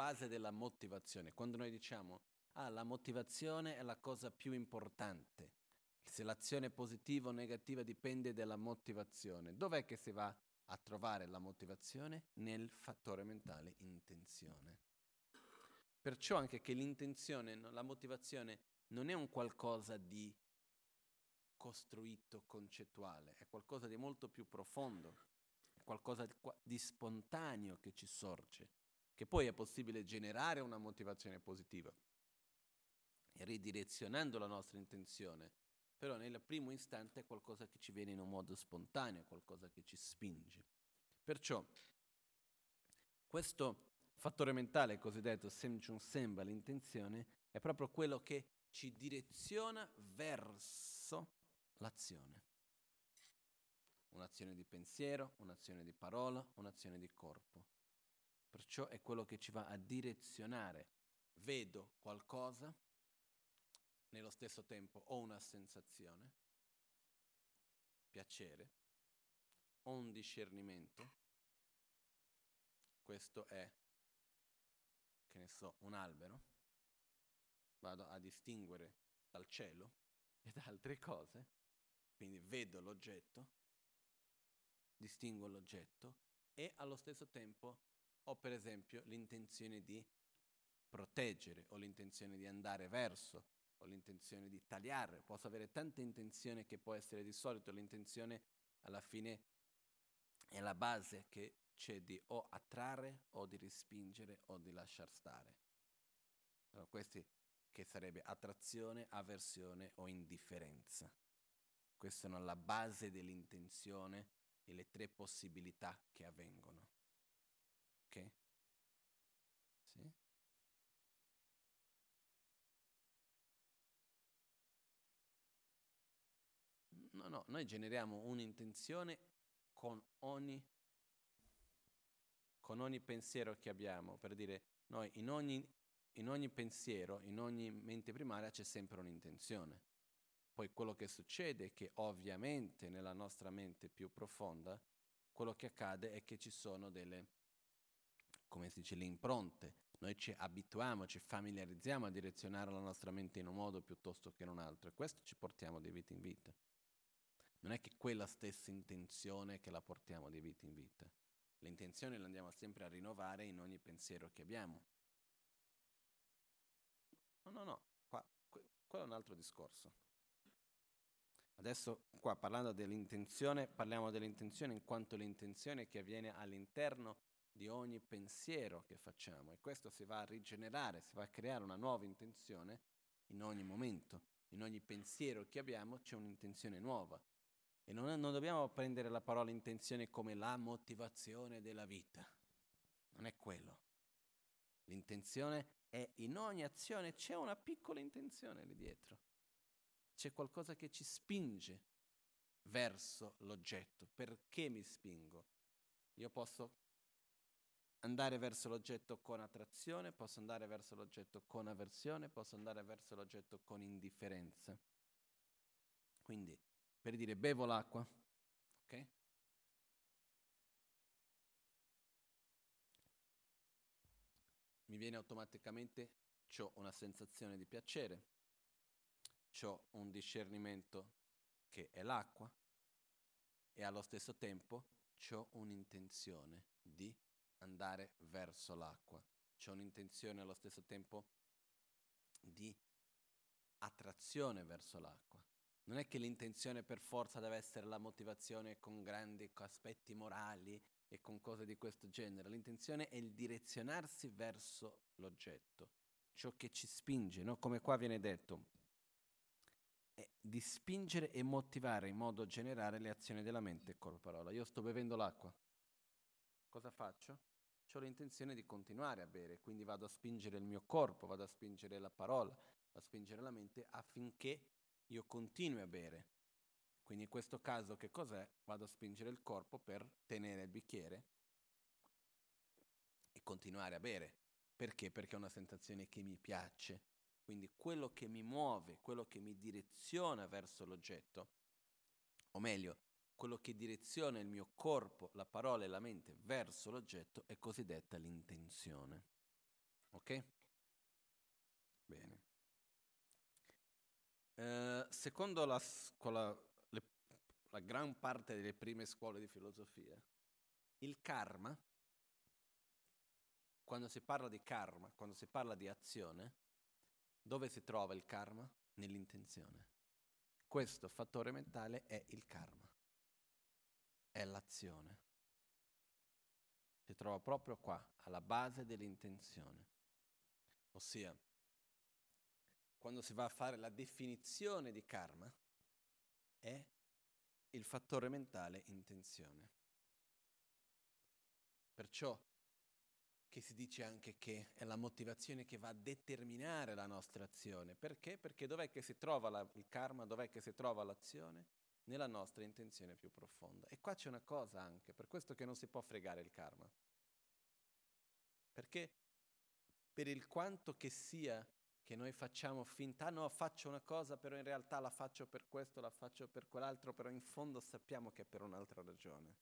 base della motivazione. Quando noi diciamo, ah, la motivazione è la cosa più importante, se l'azione è positiva o negativa dipende dalla motivazione. Dov'è che si va a trovare la motivazione? Nel fattore mentale intenzione. Perciò anche che l'intenzione, la motivazione non è un qualcosa di costruito, concettuale, è qualcosa di molto più profondo, è qualcosa di spontaneo che ci sorge, che poi è possibile generare una motivazione positiva, ridirezionando la nostra intenzione, però nel primo istante è qualcosa che ci viene in un modo spontaneo, qualcosa che ci spinge. Perciò questo fattore mentale cosiddetto semchun semba, l'intenzione, è proprio quello che ci direziona verso l'azione. Un'azione di pensiero, un'azione di parola, un'azione di corpo. Perciò è quello che ci va a direzionare. Vedo qualcosa, nello stesso tempo ho una sensazione, piacere, ho un discernimento. Questo è, che ne so, un albero. Vado a distinguere dal cielo e da altre cose quindi vedo l'oggetto, distingo l'oggetto e allo stesso tempo ho per esempio l'intenzione di proteggere, ho l'intenzione di andare verso, ho l'intenzione di tagliare, posso avere tante intenzioni che può essere di solito l'intenzione alla fine è la base che c'è di o attrarre o di respingere o di lasciar stare. Allora, questi che sarebbe attrazione, avversione o indifferenza. Queste sono la base dell'intenzione e le tre possibilità che avvengono. Ok? Sì? No, no, noi generiamo un'intenzione con ogni, con ogni pensiero che abbiamo, per dire, noi in ogni, in ogni pensiero, in ogni mente primaria c'è sempre un'intenzione. Poi quello che succede è che ovviamente nella nostra mente più profonda, quello che accade è che ci sono delle, come si dice, le impronte. Noi ci abituiamo, ci familiarizziamo a direzionare la nostra mente in un modo piuttosto che in un altro e questo ci portiamo di vita in vita. Non è che quella stessa intenzione che la portiamo di vita in vita. L'intenzione la andiamo sempre a rinnovare in ogni pensiero che abbiamo. No, no, no, qua, quello è un altro discorso. Adesso qua parlando dell'intenzione, parliamo dell'intenzione in quanto l'intenzione che avviene all'interno di ogni pensiero che facciamo e questo si va a rigenerare, si va a creare una nuova intenzione in ogni momento, in ogni pensiero che abbiamo c'è un'intenzione nuova e non, non dobbiamo prendere la parola intenzione come la motivazione della vita, non è quello. L'intenzione è in ogni azione c'è una piccola intenzione lì dietro c'è qualcosa che ci spinge verso l'oggetto. Perché mi spingo? Io posso andare verso l'oggetto con attrazione, posso andare verso l'oggetto con avversione, posso andare verso l'oggetto con indifferenza. Quindi, per dire bevo l'acqua, ok? Mi viene automaticamente, ho una sensazione di piacere, ho un discernimento che è l'acqua e allo stesso tempo ho un'intenzione di andare verso l'acqua. C'ho un'intenzione allo stesso tempo di attrazione verso l'acqua. Non è che l'intenzione per forza deve essere la motivazione con grandi aspetti morali e con cose di questo genere. L'intenzione è il direzionarsi verso l'oggetto, ciò che ci spinge, no? come qua viene detto di spingere e motivare in modo generale le azioni della mente e corpo-parola. Io sto bevendo l'acqua. Cosa faccio? Ho l'intenzione di continuare a bere, quindi vado a spingere il mio corpo, vado a spingere la parola, vado a spingere la mente affinché io continui a bere. Quindi in questo caso che cos'è? Vado a spingere il corpo per tenere il bicchiere e continuare a bere. Perché? Perché è una sensazione che mi piace, quindi quello che mi muove, quello che mi direziona verso l'oggetto, o meglio, quello che direziona il mio corpo, la parola e la mente verso l'oggetto è cosiddetta l'intenzione. Ok? Bene. Eh, secondo la, scuola, le, la gran parte delle prime scuole di filosofia, il karma, quando si parla di karma, quando si parla di azione, dove si trova il karma? Nell'intenzione. Questo fattore mentale è il karma, è l'azione. Si trova proprio qua, alla base dell'intenzione. Ossia, quando si va a fare la definizione di karma, è il fattore mentale intenzione. Perciò che si dice anche che è la motivazione che va a determinare la nostra azione. Perché? Perché dov'è che si trova la, il karma, dov'è che si trova l'azione? Nella nostra intenzione più profonda. E qua c'è una cosa anche, per questo che non si può fregare il karma. Perché per il quanto che sia che noi facciamo finta, ah no, faccio una cosa, però in realtà la faccio per questo, la faccio per quell'altro, però in fondo sappiamo che è per un'altra ragione.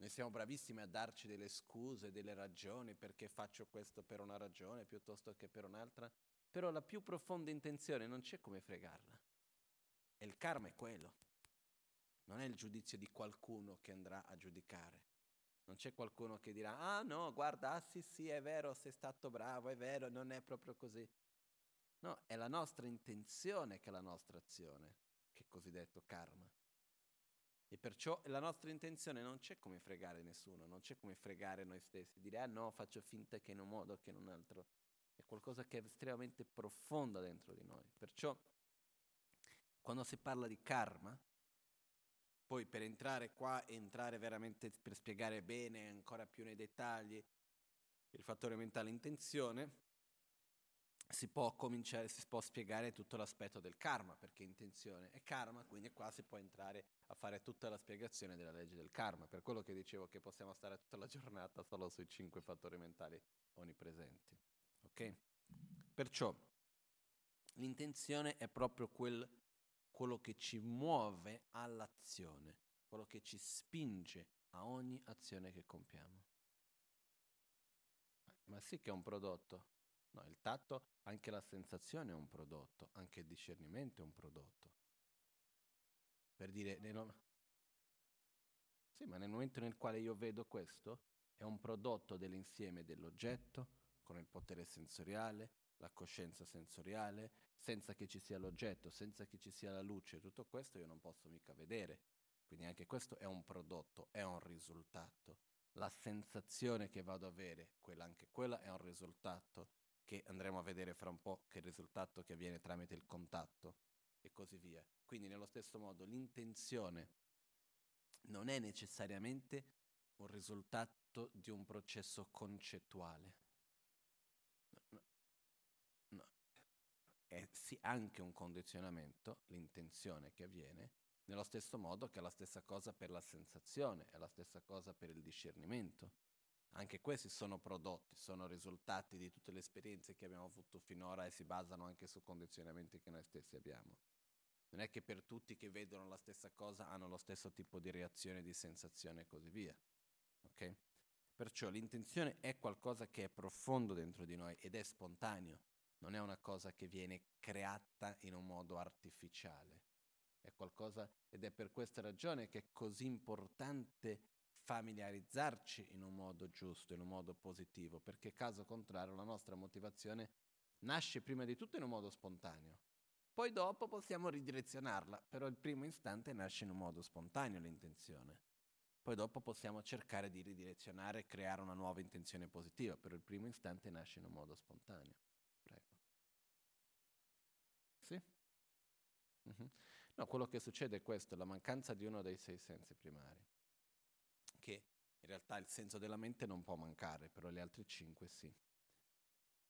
Noi siamo bravissimi a darci delle scuse, delle ragioni perché faccio questo per una ragione piuttosto che per un'altra, però la più profonda intenzione non c'è come fregarla. E il karma è quello. Non è il giudizio di qualcuno che andrà a giudicare. Non c'è qualcuno che dirà, ah no, guarda, ah sì sì, è vero, sei stato bravo, è vero, non è proprio così. No, è la nostra intenzione che è la nostra azione, che è cosiddetto karma. E perciò la nostra intenzione non c'è come fregare nessuno, non c'è come fregare noi stessi, dire ah no, faccio finta che in un modo che in un altro. È qualcosa che è estremamente profonda dentro di noi. Perciò quando si parla di karma, poi per entrare qua e entrare veramente per spiegare bene ancora più nei dettagli il fattore mentale intenzione, si può cominciare, si può spiegare tutto l'aspetto del karma, perché intenzione è karma, quindi qua si può entrare a fare tutta la spiegazione della legge del karma, per quello che dicevo che possiamo stare tutta la giornata solo sui cinque fattori mentali onnipresenti. Ok? Perciò l'intenzione è proprio quel, quello che ci muove all'azione, quello che ci spinge a ogni azione che compiamo. Ma sì che è un prodotto, No, il tatto, anche la sensazione è un prodotto, anche il discernimento è un prodotto. Per dire, no... sì, ma nel momento nel quale io vedo questo, è un prodotto dell'insieme dell'oggetto con il potere sensoriale, la coscienza sensoriale, senza che ci sia l'oggetto, senza che ci sia la luce, tutto questo io non posso mica vedere. Quindi anche questo è un prodotto, è un risultato. La sensazione che vado ad avere, quella, anche quella è un risultato che andremo a vedere fra un po' che è il risultato che avviene tramite il contatto e così via. Quindi nello stesso modo l'intenzione non è necessariamente un risultato di un processo concettuale. No, no. È sì anche un condizionamento, l'intenzione che avviene, nello stesso modo che è la stessa cosa per la sensazione, è la stessa cosa per il discernimento. Anche questi sono prodotti, sono risultati di tutte le esperienze che abbiamo avuto finora e si basano anche su condizionamenti che noi stessi abbiamo. Non è che per tutti che vedono la stessa cosa hanno lo stesso tipo di reazione, di sensazione e così via. Ok? Perciò l'intenzione è qualcosa che è profondo dentro di noi ed è spontaneo, non è una cosa che viene creata in un modo artificiale. È qualcosa ed è per questa ragione che è così importante familiarizzarci in un modo giusto, in un modo positivo, perché caso contrario la nostra motivazione nasce prima di tutto in un modo spontaneo. Poi dopo possiamo ridirezionarla, però il primo istante nasce in un modo spontaneo l'intenzione. Poi dopo possiamo cercare di ridirezionare e creare una nuova intenzione positiva, però il primo istante nasce in un modo spontaneo. Prego. Sì? Mm-hmm. No, quello che succede è questo, la mancanza di uno dei sei sensi primari che in realtà il senso della mente non può mancare, però gli altri cinque sì.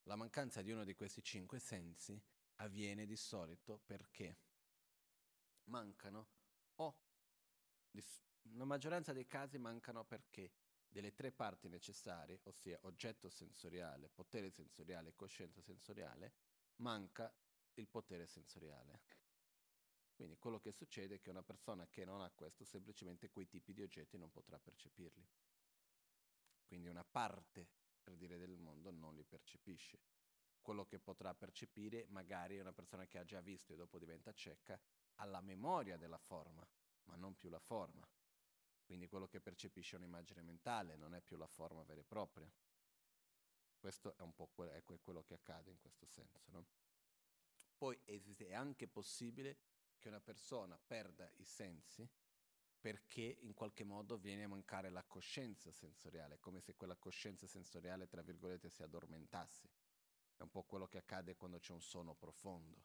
La mancanza di uno di questi cinque sensi avviene di solito perché mancano o la maggioranza dei casi mancano perché delle tre parti necessarie, ossia oggetto sensoriale, potere sensoriale e coscienza sensoriale, manca il potere sensoriale. Quindi quello che succede è che una persona che non ha questo, semplicemente quei tipi di oggetti non potrà percepirli. Quindi una parte per dire del mondo, non li percepisce. Quello che potrà percepire magari è una persona che ha già visto e dopo diventa cieca, ha la memoria della forma, ma non più la forma. Quindi quello che percepisce è un'immagine mentale, non è più la forma vera e propria. Questo è un po' que- è quello che accade in questo senso. No? Poi esiste, è anche possibile che una persona perda i sensi perché in qualche modo viene a mancare la coscienza sensoriale, come se quella coscienza sensoriale, tra virgolette, si addormentasse. È un po' quello che accade quando c'è un sonno profondo.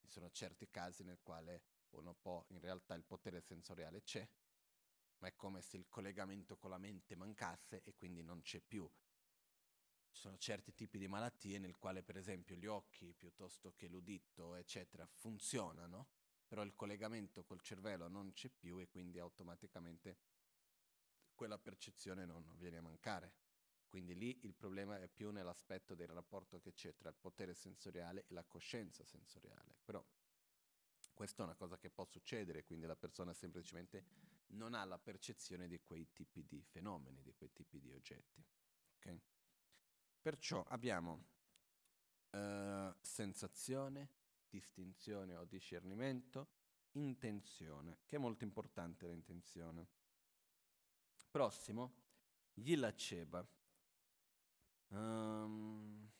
Ci sono certi casi nel quale uno può, in realtà il potere sensoriale c'è, ma è come se il collegamento con la mente mancasse e quindi non c'è più. Ci sono certi tipi di malattie nel quale per esempio gli occhi piuttosto che l'udito eccetera funzionano, però il collegamento col cervello non c'è più e quindi automaticamente quella percezione non viene a mancare. Quindi lì il problema è più nell'aspetto del rapporto che c'è tra il potere sensoriale e la coscienza sensoriale. Però questa è una cosa che può succedere, quindi la persona semplicemente non ha la percezione di quei tipi di fenomeni, di quei tipi di oggetti. Okay? Perciò abbiamo uh, sensazione, distinzione o discernimento, intenzione, che è molto importante l'intenzione. Prossimo, Yilaceba. Um,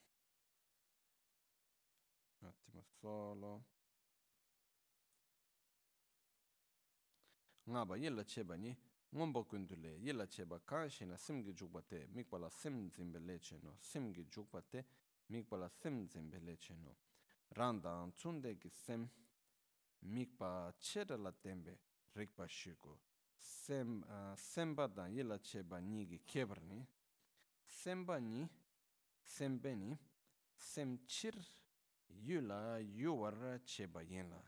un attimo solo. nga ba yilla cheba ni ngombo kundu le yilla cheba kanshi na simgi jukba te mikpa la sim zimbe le che no simgi jukba te mikpa la sim rāndāng tsūndē kī sēm mīkpa chērā la tēmbē rīkpa shūku sēm sēmbā dāng yīla chēbā nī kī kēbar nī. Sēmbā nī sēmbē nī sēm chīr yūla yūwar chēbā yēnlā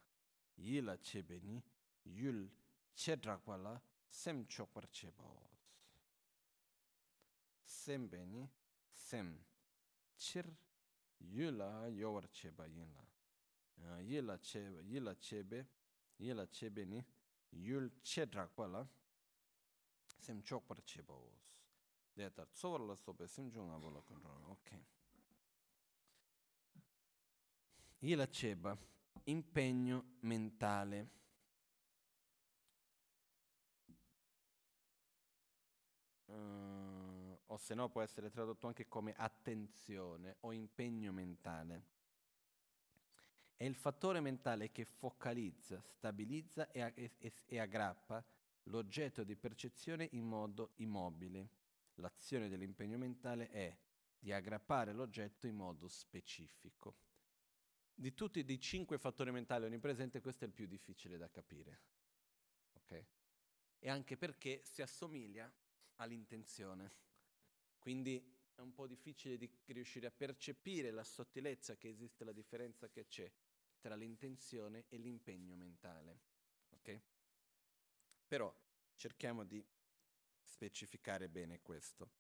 yīla chēbē nī yūl chēt rākpa la sēm chokpar chēbā os sēmbē nī sēm chīr yu la yawar cheba yin la yi la cheba yi la chebe yi la chebe ni yul che drakpa la sem chokpar cheba os detar tsowar la sobe sem chunga bola kontrol ok yi la cheba impegno mentale uh, o se no può essere tradotto anche come attenzione o impegno mentale. È il fattore mentale che focalizza, stabilizza e, e, e aggrappa l'oggetto di percezione in modo immobile. L'azione dell'impegno mentale è di aggrappare l'oggetto in modo specifico. Di tutti i cinque fattori mentali onnipresenti, questo è il più difficile da capire. Okay? E anche perché si assomiglia all'intenzione. Quindi è un po' difficile di riuscire a percepire la sottilezza che esiste, la differenza che c'è tra l'intenzione e l'impegno mentale. Ok? Però cerchiamo di specificare bene questo.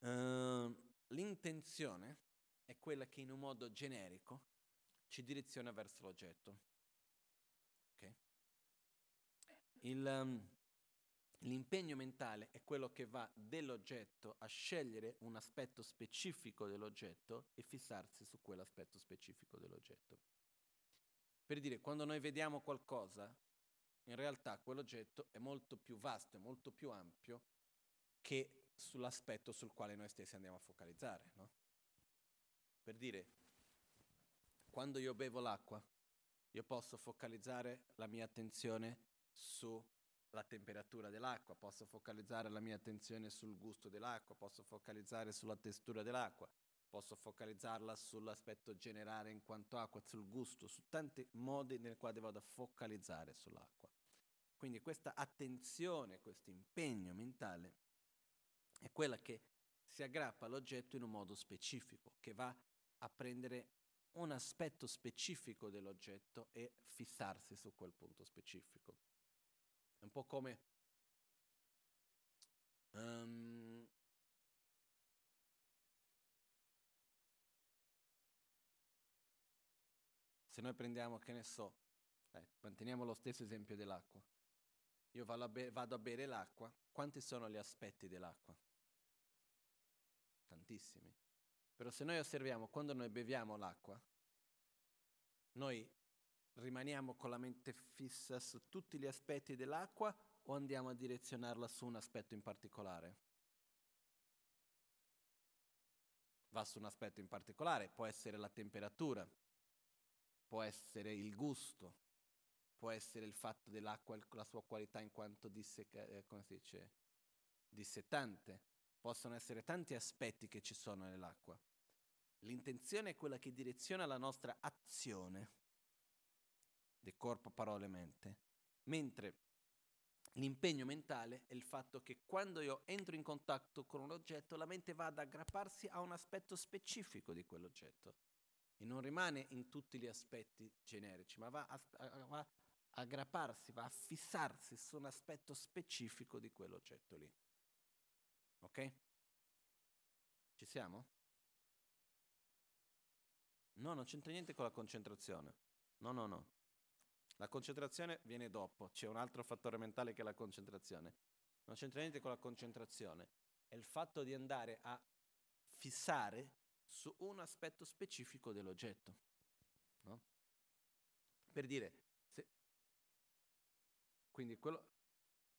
Uh, l'intenzione è quella che in un modo generico ci direziona verso l'oggetto. Okay? Il, um, L'impegno mentale è quello che va dell'oggetto a scegliere un aspetto specifico dell'oggetto e fissarsi su quell'aspetto specifico dell'oggetto. Per dire, quando noi vediamo qualcosa, in realtà quell'oggetto è molto più vasto, è molto più ampio che sull'aspetto sul quale noi stessi andiamo a focalizzare. No? Per dire, quando io bevo l'acqua, io posso focalizzare la mia attenzione su la temperatura dell'acqua, posso focalizzare la mia attenzione sul gusto dell'acqua, posso focalizzare sulla textura dell'acqua, posso focalizzarla sull'aspetto generale in quanto acqua, sul gusto, su tanti modi nel quale vado a focalizzare sull'acqua. Quindi questa attenzione, questo impegno mentale è quella che si aggrappa all'oggetto in un modo specifico, che va a prendere un aspetto specifico dell'oggetto e fissarsi su quel punto specifico. È un po' come um, se noi prendiamo, che ne so, eh, manteniamo lo stesso esempio dell'acqua. Io vado a, be- vado a bere l'acqua, quanti sono gli aspetti dell'acqua? tantissimi. Però se noi osserviamo quando noi beviamo l'acqua, noi rimaniamo con la mente fissa su tutti gli aspetti dell'acqua o andiamo a direzionarla su un aspetto in particolare? Va su un aspetto in particolare, può essere la temperatura, può essere il gusto, può essere il fatto dell'acqua, la sua qualità in quanto disseca, eh, dice, dissettante, possono essere tanti aspetti che ci sono nell'acqua. L'intenzione è quella che direziona la nostra azione di corpo, parole, mente, mentre l'impegno mentale è il fatto che quando io entro in contatto con un oggetto, la mente va ad aggrapparsi a un aspetto specifico di quell'oggetto e non rimane in tutti gli aspetti generici, ma va a, a, va a aggrapparsi, va a fissarsi su un aspetto specifico di quell'oggetto lì. Ok? Ci siamo? No, non c'entra niente con la concentrazione. No, no, no. La concentrazione viene dopo, c'è un altro fattore mentale che è la concentrazione. Non c'entra niente con la concentrazione. È il fatto di andare a fissare su un aspetto specifico dell'oggetto. No? Per dire, se, quindi quello,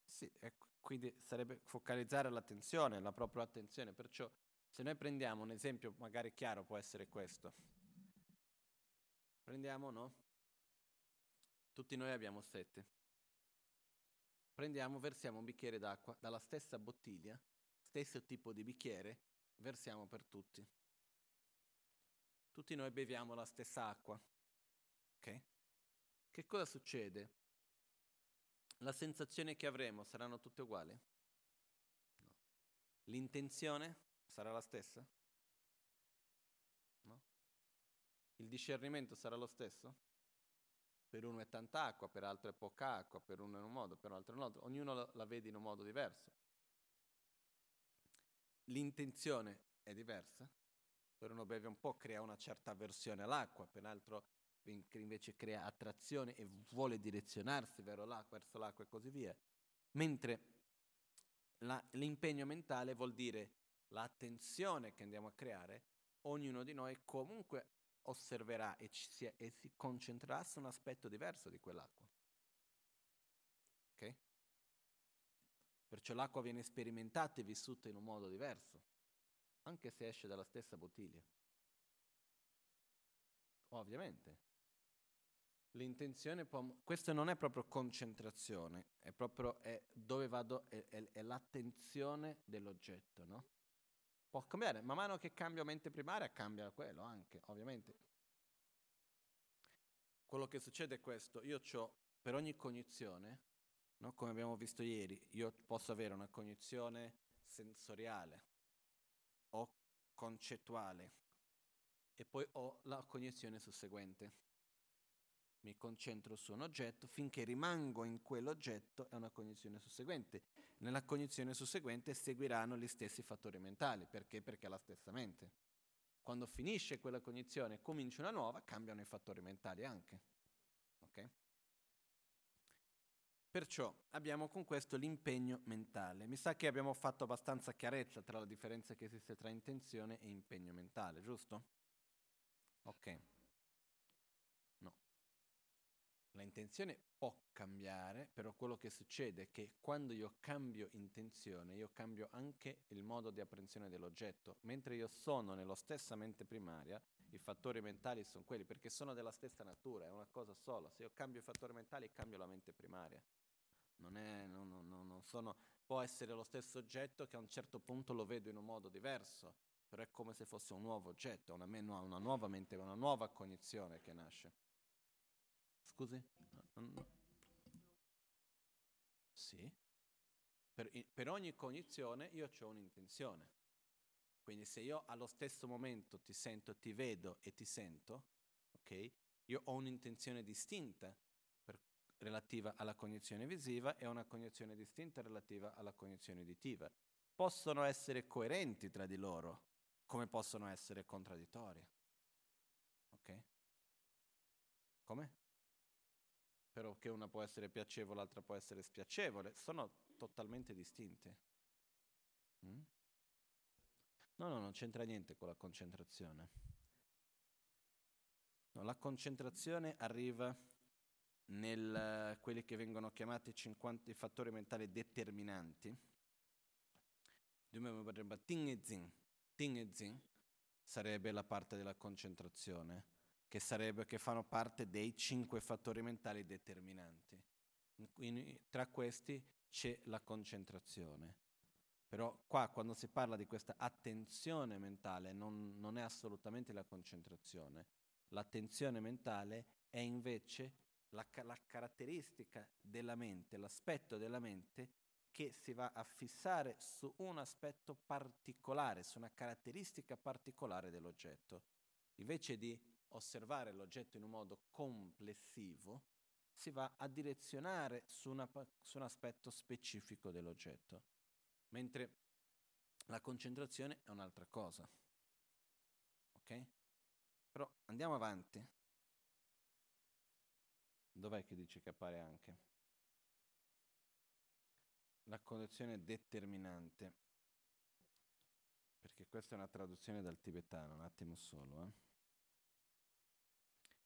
sì, ecco, quindi sarebbe focalizzare l'attenzione, la propria attenzione. Perciò se noi prendiamo un esempio magari chiaro può essere questo. Prendiamo, no? Tutti noi abbiamo sette. Prendiamo, versiamo un bicchiere d'acqua dalla stessa bottiglia, stesso tipo di bicchiere, versiamo per tutti. Tutti noi beviamo la stessa acqua. Ok? Che cosa succede? La sensazione che avremo saranno tutte uguali? No. L'intenzione sarà la stessa? No. Il discernimento sarà lo stesso? Per uno è tanta acqua, per altro è poca acqua, per uno è un modo, per l'altro è in un altro. Ognuno la vede in un modo diverso. L'intenzione è diversa. Per uno beve un po' crea una certa avversione all'acqua, per l'altro invece crea attrazione e vuole direzionarsi verso l'acqua, verso l'acqua e così via. Mentre la, l'impegno mentale vuol dire l'attenzione che andiamo a creare, ognuno di noi comunque osserverà e, si, e si concentrerà su un aspetto diverso di quell'acqua. Ok? Perciò l'acqua viene sperimentata e vissuta in un modo diverso, anche se esce dalla stessa bottiglia. Ovviamente. L'intenzione può... Questo non è proprio concentrazione, è proprio è dove vado, è, è, è l'attenzione dell'oggetto, no? Può cambiare, man mano che cambia mente primaria cambia quello anche, ovviamente. Quello che succede è questo, io ho per ogni cognizione, no, come abbiamo visto ieri, io posso avere una cognizione sensoriale o concettuale e poi ho la cognizione susseguente mi concentro su un oggetto finché rimango in quell'oggetto è una cognizione susseguente. Nella cognizione susseguente seguiranno gli stessi fattori mentali. Perché? Perché è la stessa mente. Quando finisce quella cognizione e comincia una nuova, cambiano i fattori mentali anche. Ok? Perciò abbiamo con questo l'impegno mentale. Mi sa che abbiamo fatto abbastanza chiarezza tra la differenza che esiste tra intenzione e impegno mentale, giusto? Ok. La intenzione può cambiare, però quello che succede è che quando io cambio intenzione, io cambio anche il modo di apprensione dell'oggetto. Mentre io sono nella stessa mente primaria, i fattori mentali sono quelli, perché sono della stessa natura, è una cosa sola. Se io cambio i fattori mentali, cambio la mente primaria. Non è, non, non, non sono, può essere lo stesso oggetto che a un certo punto lo vedo in un modo diverso, però è come se fosse un nuovo oggetto, una, una nuova mente, una nuova cognizione che nasce. Scusi? Sì. Per, per, ogni cognizione io ho un'intenzione. Quindi se io allo stesso momento ti sento, ti vedo e ti sento, ok? Io ho un'intenzione distinta per, relativa alla cognizione visiva e una cognizione distinta relativa alla cognizione uditiva. Possono essere coerenti tra di loro, come possono essere contraddittorie. Ok? Come? Però che una può essere piacevole, l'altra può essere spiacevole, sono totalmente distinte. Mm? No, no, non c'entra niente con la concentrazione. No, la concentrazione arriva nel quelli che vengono chiamati 50 i fattori mentali determinanti. Ting e zing. Ting e zing sarebbe la parte della concentrazione, che, sarebbe, che fanno parte dei cinque fattori mentali determinanti. Quindi, tra questi c'è la concentrazione. Però qua quando si parla di questa attenzione mentale non, non è assolutamente la concentrazione. L'attenzione mentale è invece la, la, caratteristica della mente, l'aspetto della mente che si va a fissare su un aspetto particolare, su una caratteristica particolare dell'oggetto. Invece di osservare l'oggetto in un modo complessivo, si va a direzionare su, una, su un aspetto specifico dell'oggetto mentre la concentrazione è un'altra cosa. Ok? Però andiamo avanti. Dov'è che dice che appare anche? La condizione determinante. Perché questa è una traduzione dal tibetano, un attimo solo. Eh.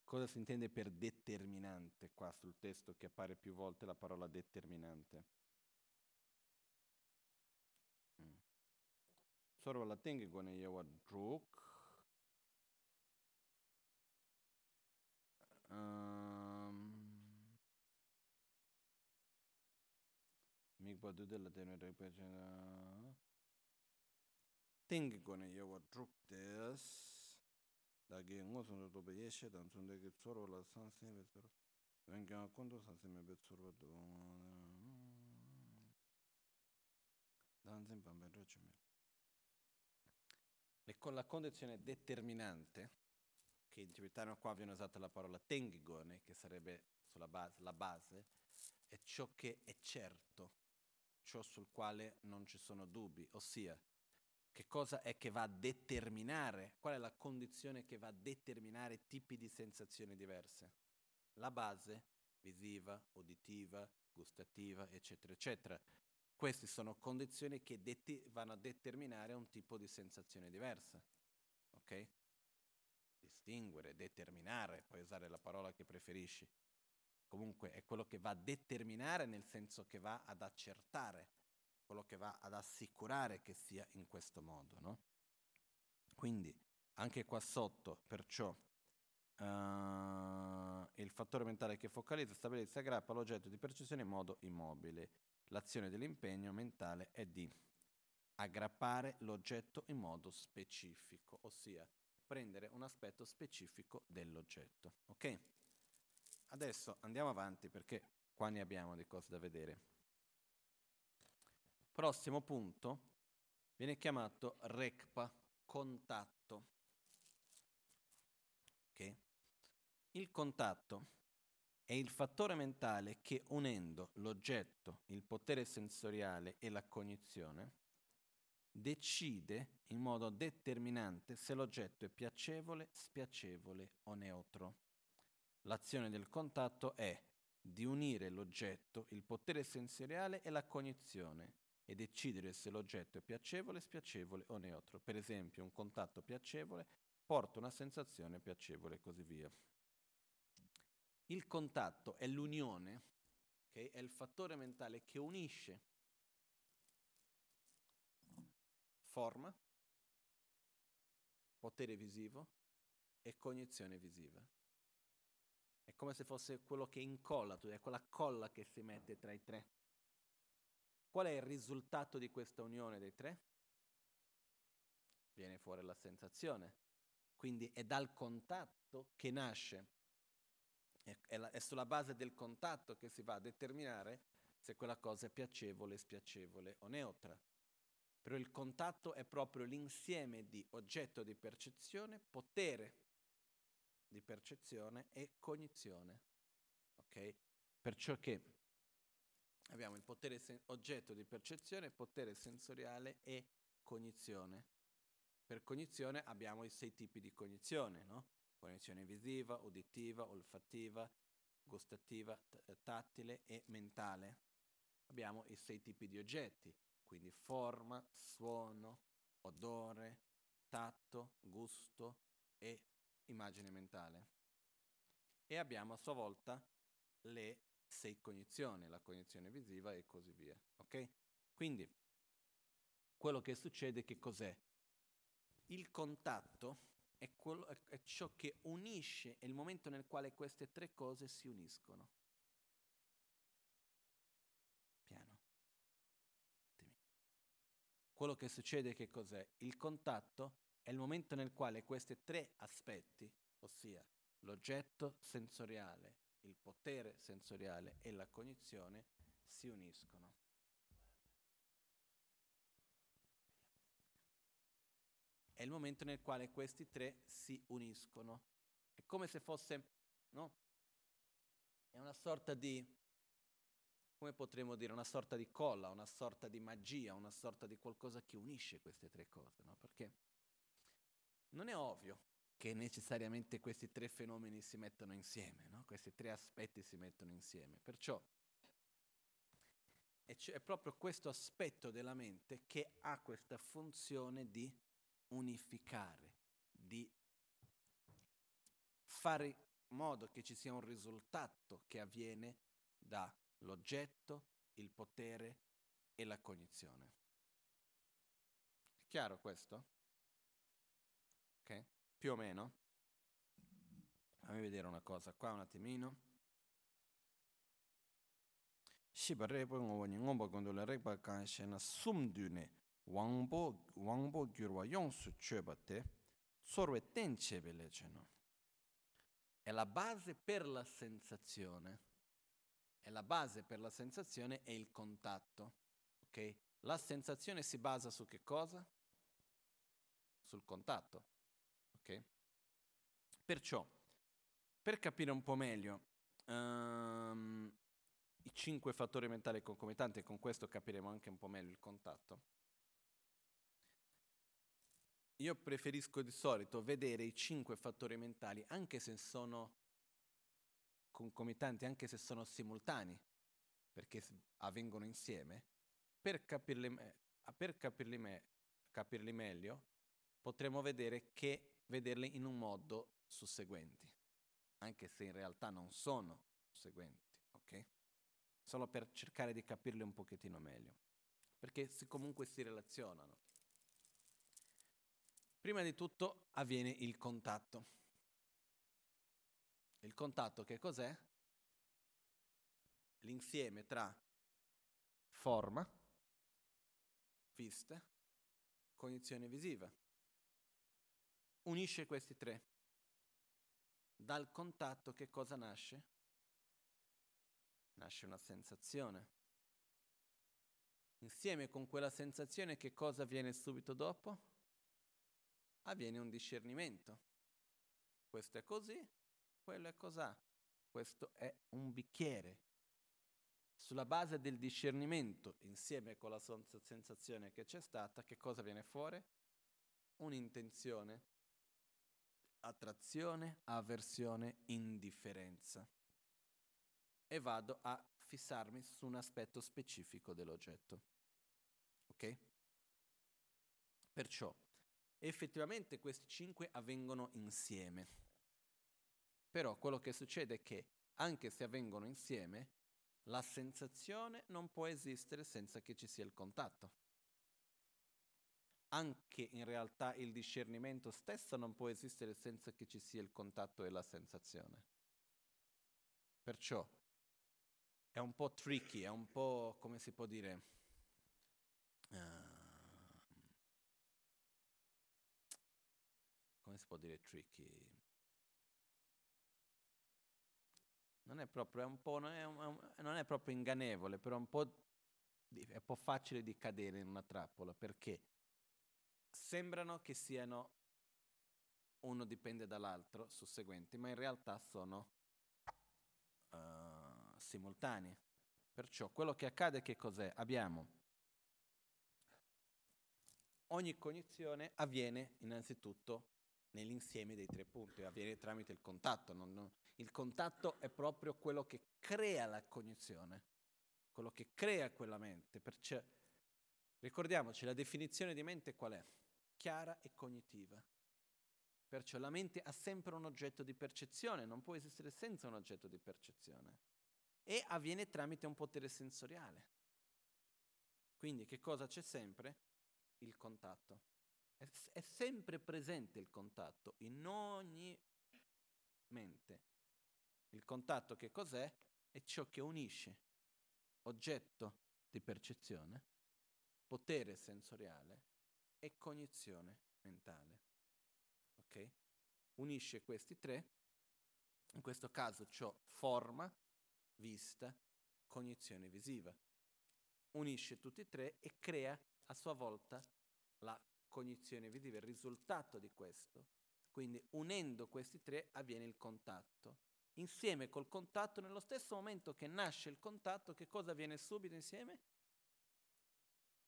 Cosa si intende per determinante qua sul testo che appare più volte la parola determinante? sorwala tengi gona yewa druk mikpa dude la tena rekpa chana tengi gona yewa druk des dagi ngo sunro toba yeshe dan sundagi sorwala sansen ve sorwa vengyanga kondo sansen me be sorwa do danzen pambe roche me E con la condizione determinante, che in tibetano qua viene usata la parola tengigone, che sarebbe sulla base, la base, è ciò che è certo, ciò sul quale non ci sono dubbi, ossia che cosa è che va a determinare, qual è la condizione che va a determinare tipi di sensazioni diverse. La base, visiva, uditiva, gustativa, eccetera, eccetera. Queste sono condizioni che det- vanno a determinare un tipo di sensazione diversa. Ok? Distinguere, determinare, puoi usare la parola che preferisci. Comunque è quello che va a determinare nel senso che va ad accertare, quello che va ad assicurare che sia in questo modo, no? Quindi anche qua sotto, perciò uh, il fattore mentale che focalizza, stabilizza e aggrappa l'oggetto di percezione in modo immobile L'azione dell'impegno mentale è di aggrappare l'oggetto in modo specifico, ossia prendere un aspetto specifico dell'oggetto. Ok? Adesso andiamo avanti perché qua ne abbiamo di cose da vedere. Prossimo punto viene chiamato RECPA, contatto. Ok? Il contatto è il fattore mentale che unendo l'oggetto, il potere sensoriale e la cognizione decide in modo determinante se l'oggetto è piacevole, spiacevole o neutro. L'azione del contatto è di unire l'oggetto, il potere sensoriale e la cognizione e decidere se l'oggetto è piacevole, spiacevole o neutro. Per esempio, un contatto piacevole porta una sensazione piacevole e così via. Il contatto è l'unione, okay? è il fattore mentale che unisce forma, potere visivo e cognizione visiva. È come se fosse quello che incolla, è quella colla che si mette tra i tre. Qual è il risultato di questa unione dei tre? Viene fuori la sensazione. Quindi è dal contatto che nasce è, la, è sulla base del contatto che si va a determinare se quella cosa è piacevole, spiacevole o neutra. Però il contatto è proprio l'insieme di oggetto di percezione, potere di percezione e cognizione. Ok? Perciò che abbiamo il potere sen- oggetto di percezione, potere sensoriale e cognizione. Per cognizione abbiamo i sei tipi di cognizione, no? cognizione visiva, uditiva, olfattiva, gustativa, t- eh, tattile e mentale. Abbiamo i sei tipi di oggetti, quindi forma, suono, odore, tatto, gusto e immagine mentale. E abbiamo a sua volta le sei cognizioni, la cognizione visiva e così via. Ok? Quindi quello che succede che cos'è? Il contatto è, quello, è ciò che unisce, è il momento nel quale queste tre cose si uniscono. Piano. Quello che succede che cos'è? Il contatto è il momento nel quale questi tre aspetti, ossia l'oggetto sensoriale, il potere sensoriale e la cognizione, si uniscono. È il momento nel quale questi tre si uniscono. È come se fosse, no? È una sorta di, come potremmo dire, una sorta di colla, una sorta di magia, una sorta di qualcosa che unisce queste tre cose, no? Perché non è ovvio che necessariamente questi tre fenomeni si mettono insieme, no? Questi tre aspetti si mettono insieme. Perciò è proprio questo aspetto della mente che ha questa funzione di unificare, di fare in modo che ci sia un risultato che avviene dall'oggetto, il potere e la cognizione. È chiaro questo? Più o meno. Fammi vedere una cosa qua un attimino. Shiba repa ngobo ngomba gondola repa kanshe na sumdune wangbo wangbo gyurwa yongsu chöbate sorve tenche beleceno. Cioè è la base per la sensazione. È la base per la sensazione è il contatto. Ok? La sensazione si basa su che cosa? Sul contatto. Perciò, per capire un po' meglio um, i cinque fattori mentali concomitanti, e con questo capiremo anche un po' meglio il contatto, io preferisco di solito vedere i cinque fattori mentali, anche se sono concomitanti, anche se sono simultanei, perché avvengono insieme, per capirli, per capirli, me- capirli meglio, potremo vedere che vederli in un modo susseguenti, anche se in realtà non sono seguenti, ok? Solo per cercare di capirli un pochettino meglio, perché si, comunque si relazionano. Prima di tutto avviene il contatto. Il contatto che cos'è? L'insieme tra forma, vista, cognizione visiva. Unisce questi tre. Dal contatto che cosa nasce? Nasce una sensazione. Insieme con quella sensazione che cosa avviene subito dopo? avviene un discernimento. Questo è così, quello è cos'ha. Questo è un bicchiere. Sulla base del discernimento, insieme con la sensazione che c'è stata, che cosa viene fuori? Un'intenzione, attrazione, avversione, indifferenza. E vado a fissarmi su un aspetto specifico dell'oggetto. Ok? Perciò effettivamente questi cinque avvengono insieme. Però quello che succede è che anche se avvengono insieme, la sensazione non può esistere senza che ci sia il contatto. Anche in realtà il discernimento stesso non può esistere senza che ci sia il contatto e la sensazione. Perciò è un po' tricky, è un po' come si può dire... Uh, come si può dire tricky? Non è proprio, è un po', non è, un, non è proprio ingannevole, però un, po', è un po' facile di cadere in una trappola perché sembrano che siano uno dipende dall'altro, susseguenti, ma in realtà sono uh, simultanei. Perciò quello che accade che cos'è? Abbiamo ogni cognizione avviene innanzitutto nell'insieme dei tre punti, avviene tramite il contatto. Non, non, il contatto è proprio quello che crea la cognizione, quello che crea quella mente. Perciò, ricordiamoci, la definizione di mente qual è? Chiara e cognitiva. Perciò la mente ha sempre un oggetto di percezione, non può esistere senza un oggetto di percezione. E avviene tramite un potere sensoriale. Quindi che cosa c'è sempre? Il contatto. È, è sempre presente il contatto in ogni mente. Il contatto che cos'è? È ciò che unisce oggetto di percezione, potere sensoriale e cognizione mentale. Ok? Unisce questi tre, in questo caso ciò forma, vista, cognizione visiva. Unisce tutti e tre e crea a sua volta la cognizione visiva, il risultato di questo. Quindi unendo questi tre avviene il contatto. Insieme col contatto, nello stesso momento che nasce il contatto, che cosa avviene subito insieme?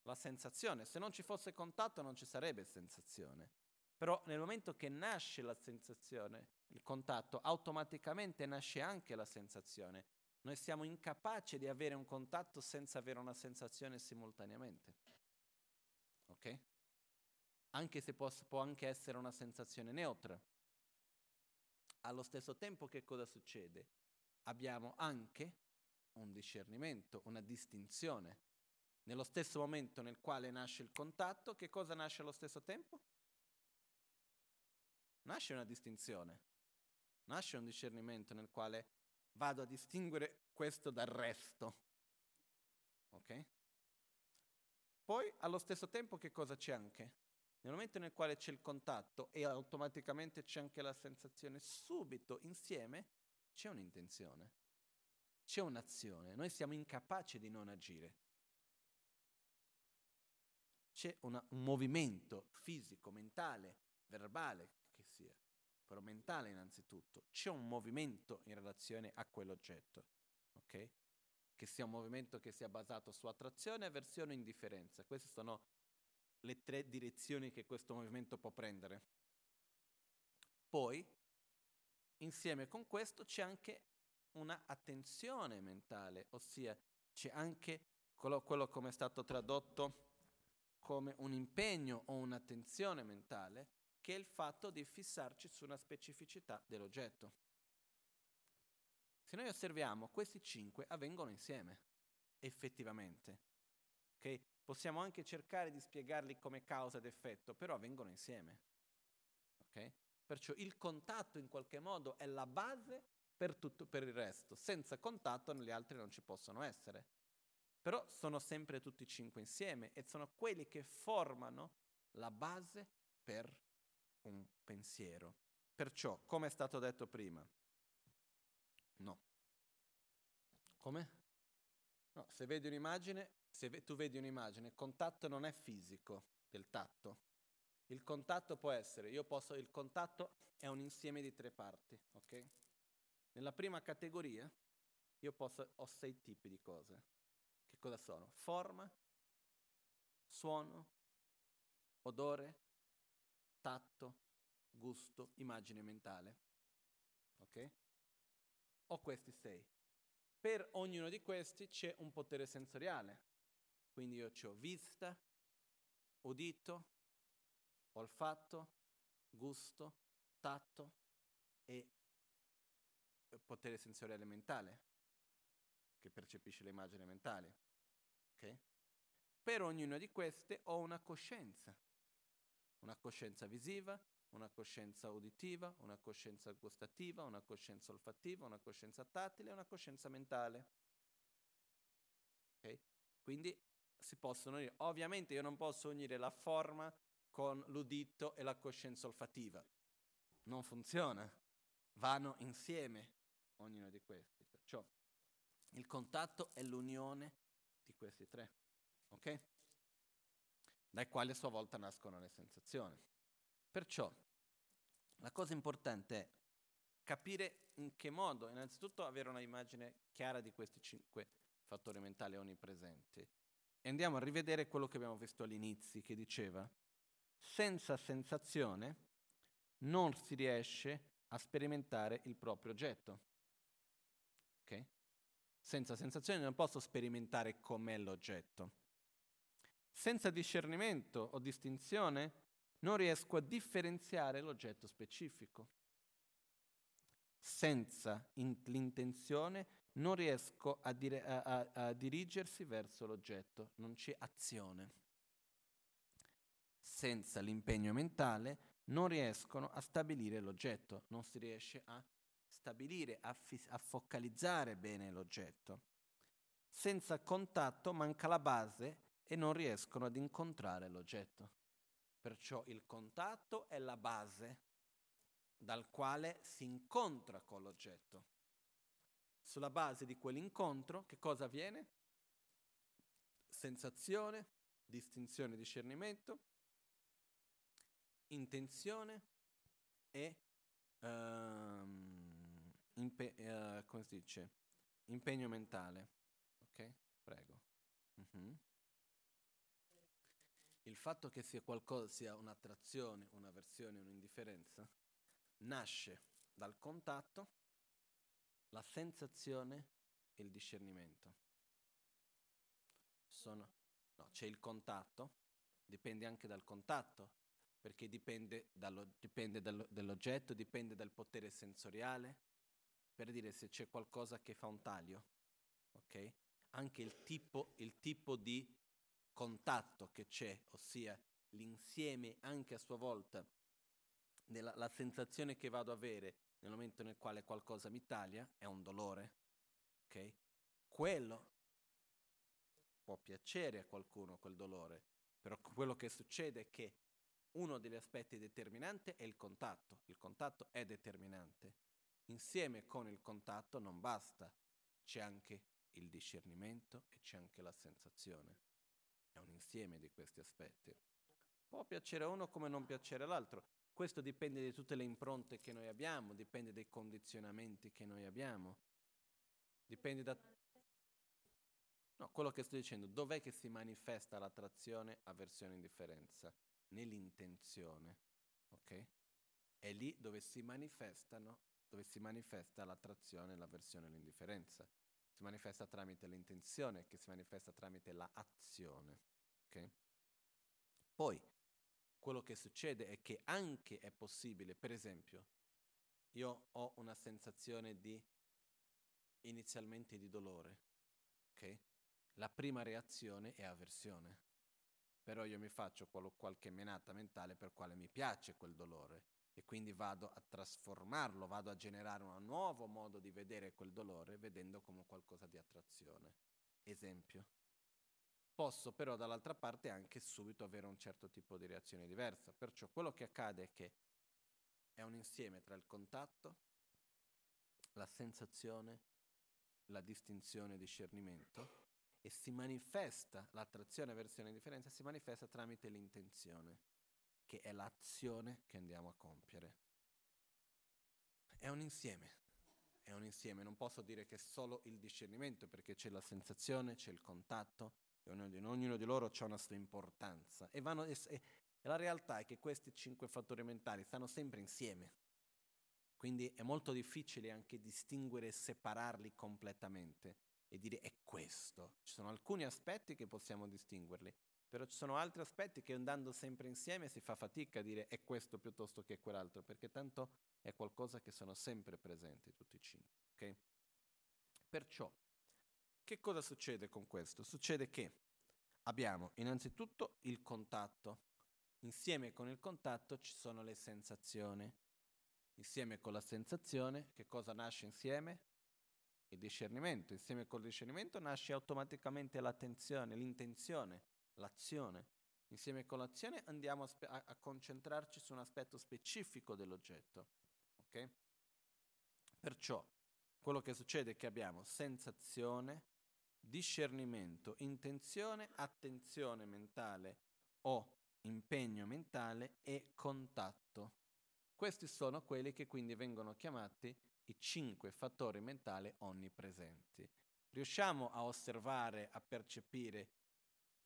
La sensazione. Se non ci fosse contatto non ci sarebbe sensazione. Però nel momento che nasce la sensazione, il contatto, automaticamente nasce anche la sensazione. Noi siamo incapaci di avere un contatto senza avere una sensazione simultaneamente. Ok? Anche se può, può anche essere una sensazione neutra. Allo stesso tempo che cosa succede? Abbiamo anche un discernimento, una distinzione. Nello stesso momento nel quale nasce il contatto, che cosa nasce allo stesso tempo? Nasce una distinzione, nasce un discernimento nel quale vado a distinguere questo dal resto. Ok? Poi allo stesso tempo che cosa c'è anche? Nel momento nel quale c'è il contatto e automaticamente c'è anche la sensazione, subito insieme c'è un'intenzione, c'è un'azione. Noi siamo incapaci di non agire. C'è una, un movimento fisico, mentale, verbale che sia, però mentale innanzitutto. C'è un movimento in relazione a quell'oggetto, ok? Che sia un movimento che sia basato su attrazione, avversione e indifferenza. Queste sono le tre direzioni che questo movimento può prendere. Poi, insieme con questo, c'è anche una attenzione mentale, ossia c'è anche quello, quello come è stato tradotto come un impegno o un'attenzione mentale, che è il fatto di fissarci su una specificità dell'oggetto. Se noi osserviamo, questi cinque avvengono insieme, effettivamente. Okay? Possiamo anche cercare di spiegarli come causa ed effetto, però avvengono insieme. Okay? Perciò il contatto in qualche modo è la base per tutto per il resto. Senza contatto gli altri non ci possono essere. Però sono sempre tutti e cinque insieme e sono quelli che formano la base per un pensiero. Perciò, come è stato detto prima, no. Come? No, se vedi un'immagine, se ve- tu vedi un'immagine, il contatto non è fisico del tatto. Il contatto può essere, io posso, il contatto è un insieme di tre parti, ok? Nella prima categoria io posso, ho sei tipi di cose. Che cosa sono? Forma, suono, odore, tatto, gusto, immagine mentale. Ok? Ho questi sei. Per ognuno di questi c'è un potere sensoriale. Quindi io ho vista, udito, olfatto, gusto, tatto e potere sensoriale mentale, che percepisce le immagini mentali. Okay? Per ognuna di queste ho una coscienza, una coscienza visiva, una coscienza uditiva, una coscienza gustativa, una coscienza olfattiva, una coscienza tattile e una coscienza mentale. Okay? Quindi si possono unire. Ovviamente io non posso unire la forma con l'udito e la coscienza olfattiva. Non funziona. Vanno insieme ognuno di questi. Perciò il contatto è l'unione di questi tre. Ok? Dai quali a sua volta nascono le sensazioni. Perciò la cosa importante è capire in che modo, innanzitutto avere una immagine chiara di questi cinque fattori mentali onnipresenti. E andiamo a rivedere quello che abbiamo visto all'inizio, che diceva, senza sensazione non si riesce a sperimentare il proprio oggetto. Ok? Senza sensazione non posso sperimentare com'è l'oggetto. Senza discernimento o distinzione non riesco a differenziare l'oggetto specifico. Senza in- l'intenzione non riesco a, dire, a, a, a dirigersi verso l'oggetto, non c'è azione. Senza l'impegno mentale non riescono a stabilire l'oggetto, non si riesce a stabilire, a, fi- a focalizzare bene l'oggetto. Senza contatto manca la base e non riescono ad incontrare l'oggetto. Perciò il contatto è la base dal quale si incontra con l'oggetto. Sulla base di quell'incontro, che cosa avviene? Sensazione, distinzione, discernimento, intenzione e um, impe- uh, come si dice? impegno mentale. Ok? Prego. Uh-huh. Il fatto che sia qualcosa, sia un'attrazione, un'avversione, un'indifferenza, nasce dal contatto, la sensazione e il discernimento. Sono, no, c'è il contatto, dipende anche dal contatto, perché dipende, dallo, dipende dallo, dall'oggetto, dipende dal potere sensoriale, per dire se c'è qualcosa che fa un taglio, ok? Anche il tipo, il tipo di contatto che c'è, ossia l'insieme anche a sua volta della la sensazione che vado ad avere nel momento nel quale qualcosa mi taglia è un dolore, ok? Quello può piacere a qualcuno quel dolore, però quello che succede è che uno degli aspetti determinanti è il contatto. Il contatto è determinante. Insieme con il contatto non basta, c'è anche il discernimento e c'è anche la sensazione. È un insieme di questi aspetti. Può piacere uno come non piacere all'altro. Questo dipende di tutte le impronte che noi abbiamo, dipende dai condizionamenti che noi abbiamo. Dipende da... No, quello che sto dicendo, dov'è che si manifesta l'attrazione, avversione, indifferenza? nell'intenzione, ok? È lì dove si manifestano, dove si manifesta l'attrazione, l'avversione e l'indifferenza. Si manifesta tramite l'intenzione, che si manifesta tramite l'azione, ok? Poi, quello che succede è che anche è possibile, per esempio, io ho una sensazione di inizialmente di dolore, ok? La prima reazione è avversione però io mi faccio qual- qualche menata mentale per quale mi piace quel dolore e quindi vado a trasformarlo, vado a generare un nuovo modo di vedere quel dolore vedendo come qualcosa di attrazione. Esempio. Posso però dall'altra parte anche subito avere un certo tipo di reazione diversa, perciò quello che accade è che è un insieme tra il contatto, la sensazione, la distinzione e discernimento e si manifesta, l'attrazione verso l'indifferenza si manifesta tramite l'intenzione, che è l'azione che andiamo a compiere. È un insieme, è un insieme, non posso dire che è solo il discernimento perché c'è la sensazione, c'è il contatto, e di, ognuno di loro ha una sua importanza. E, vanno, e la realtà è che questi cinque fattori mentali stanno sempre insieme. Quindi è molto difficile anche distinguere e separarli completamente e dire è questo. Ci sono alcuni aspetti che possiamo distinguerli, però ci sono altri aspetti che andando sempre insieme si fa fatica a dire è questo piuttosto che quell'altro, perché tanto è qualcosa che sono sempre presenti tutti i cinque. Okay? Perciò, che cosa succede con questo? Succede che abbiamo innanzitutto il contatto, insieme con il contatto ci sono le sensazioni, insieme con la sensazione, che cosa nasce insieme? il discernimento. Insieme col discernimento nasce automaticamente l'attenzione, l'intenzione, l'azione. Insieme con l'azione andiamo a, spe- a concentrarci su un aspetto specifico dell'oggetto. Okay? Perciò quello che succede è che abbiamo sensazione, discernimento, intenzione, attenzione mentale o impegno mentale e contatto. Questi sono quelli che quindi vengono chiamati i cinque fattori mentali onnipresenti. Riusciamo a osservare, a percepire,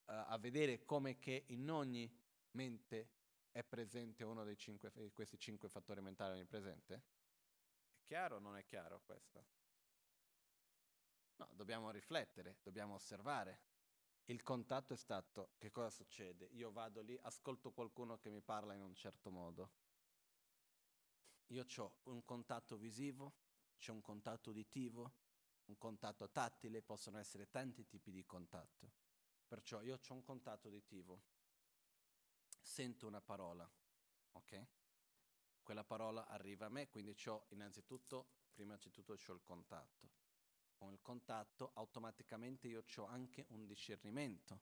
a vedere come che in ogni mente è presente uno dei cinque, questi cinque fattori mentali onnipresenti? È chiaro o non è chiaro questo? No, dobbiamo riflettere, dobbiamo osservare. il contatto è stato, che cosa succede? Io vado lì, ascolto qualcuno che mi parla in un certo modo. Io ho un contatto visivo, c'è un contatto uditivo, un contatto tattile, possono essere tanti tipi di contatto. Perciò io ho un contatto uditivo, sento una parola, ok? Quella parola arriva a me, quindi ho innanzitutto, prima di tutto ho il contatto. Con il contatto automaticamente io ho anche un discernimento.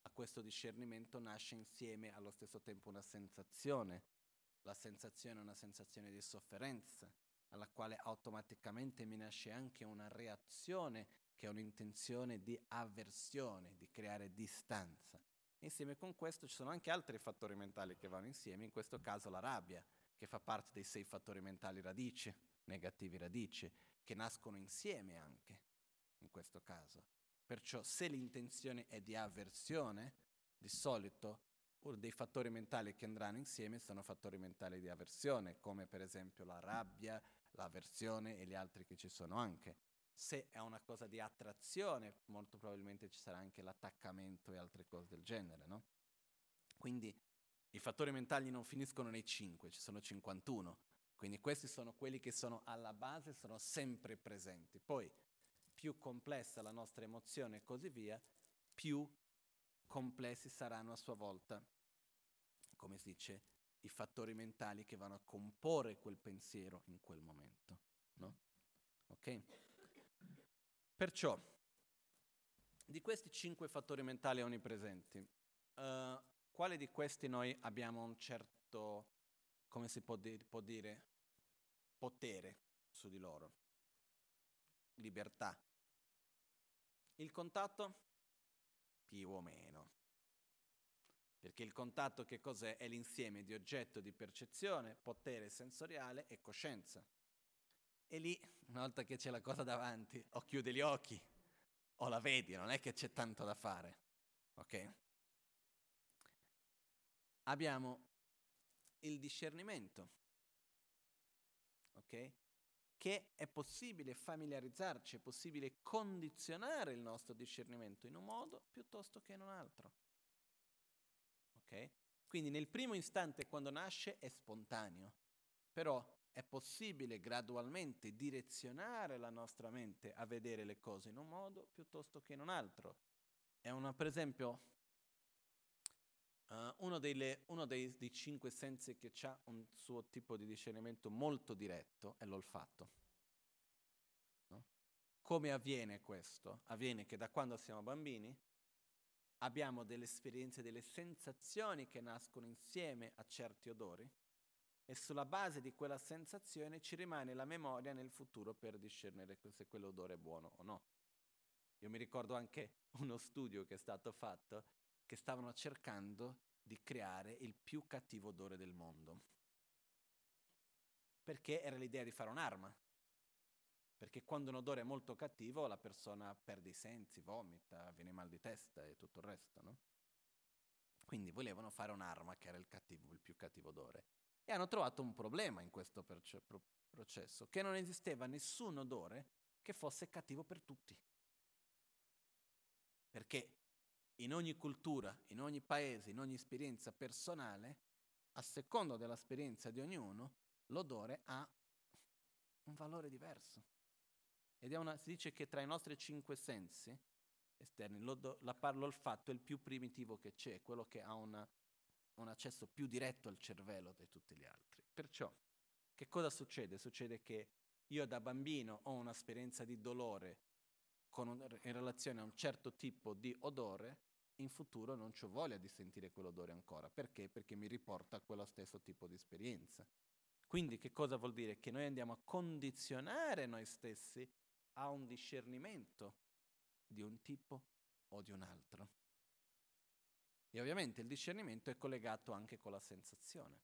A questo discernimento nasce insieme allo stesso tempo una sensazione. La sensazione è una sensazione di sofferenza, alla quale automaticamente mi nasce anche una reazione che è un'intenzione di avversione, di creare distanza. Insieme con questo ci sono anche altri fattori mentali che vanno insieme, in questo caso la rabbia, che fa parte dei sei fattori mentali radici, negativi radici, che nascono insieme anche, in questo caso. Perciò se l'intenzione è di avversione, di solito uno dei fattori mentali che andranno insieme sono fattori mentali di avversione, come per esempio la rabbia, l'avversione e gli altri che ci sono anche. Se è una cosa di attrazione, molto probabilmente ci sarà anche l'attaccamento e altre cose del genere, no? Quindi i fattori mentali non finiscono nei 5, ci sono 51. Quindi questi sono quelli che sono alla base, sono sempre presenti. Poi più complessa la nostra emozione e così via, più complessi saranno a sua volta, come si dice, i fattori mentali che vanno a comporre quel pensiero in quel momento. No? Ok? Perciò, di questi cinque fattori mentali onnipresenti, uh, quale di questi noi abbiamo un certo, come si può, di- può dire, potere su di loro? Libertà. Il contatto? Più o meno. Perché il contatto che cos'è? È l'insieme di oggetto di percezione, potere sensoriale e coscienza. E lì, una volta che c'è la cosa davanti, o chiudi gli occhi, o la vedi, non è che c'è tanto da fare. Ok? Abbiamo il discernimento, ok? Che è possibile familiarizzarci, è possibile condizionare il nostro discernimento in un modo piuttosto che in un altro. Ok? Quindi nel primo istante quando nasce è spontaneo, però è possibile gradualmente direzionare la nostra mente a vedere le cose in un modo piuttosto che in un altro. È una, per esempio, uh, uno, delle, uno dei, dei, cinque sensi che ha un suo tipo di discernimento molto diretto è l'olfatto. No? Come avviene questo? Avviene che da quando siamo bambini abbiamo delle esperienze, delle sensazioni che nascono insieme a certi odori e sulla base di quella sensazione ci rimane la memoria nel futuro per discernere se quell'odore è buono o no. Io mi ricordo anche uno studio che è stato fatto che stavano cercando di creare il più cattivo odore del mondo. Perché era l'idea di fare un'arma. Perché quando un odore è molto cattivo la persona perde i sensi, vomita, viene mal di testa e tutto il resto, no? Quindi volevano fare un'arma che era il, cattivo, il più cattivo odore e hanno trovato un problema in questo perce- pro- processo, che non esisteva nessun odore che fosse cattivo per tutti. Perché in ogni cultura, in ogni paese, in ogni esperienza personale, a seconda dell'esperienza di ognuno, l'odore ha un valore diverso. Ed una, si dice che tra i nostri cinque sensi esterni, la, l'olfatto è il più primitivo che c'è, quello che ha una, un accesso più diretto al cervello di tutti gli altri. Perciò, che cosa succede? Succede che io da bambino ho un'esperienza di dolore un, in relazione a un certo tipo di odore, in futuro non ho voglia di sentire quell'odore ancora. Perché? Perché mi riporta a quello stesso tipo di esperienza. Quindi che cosa vuol dire? Che noi andiamo a condizionare noi stessi a un discernimento di un tipo o di un altro. E ovviamente il discernimento è collegato anche con la sensazione.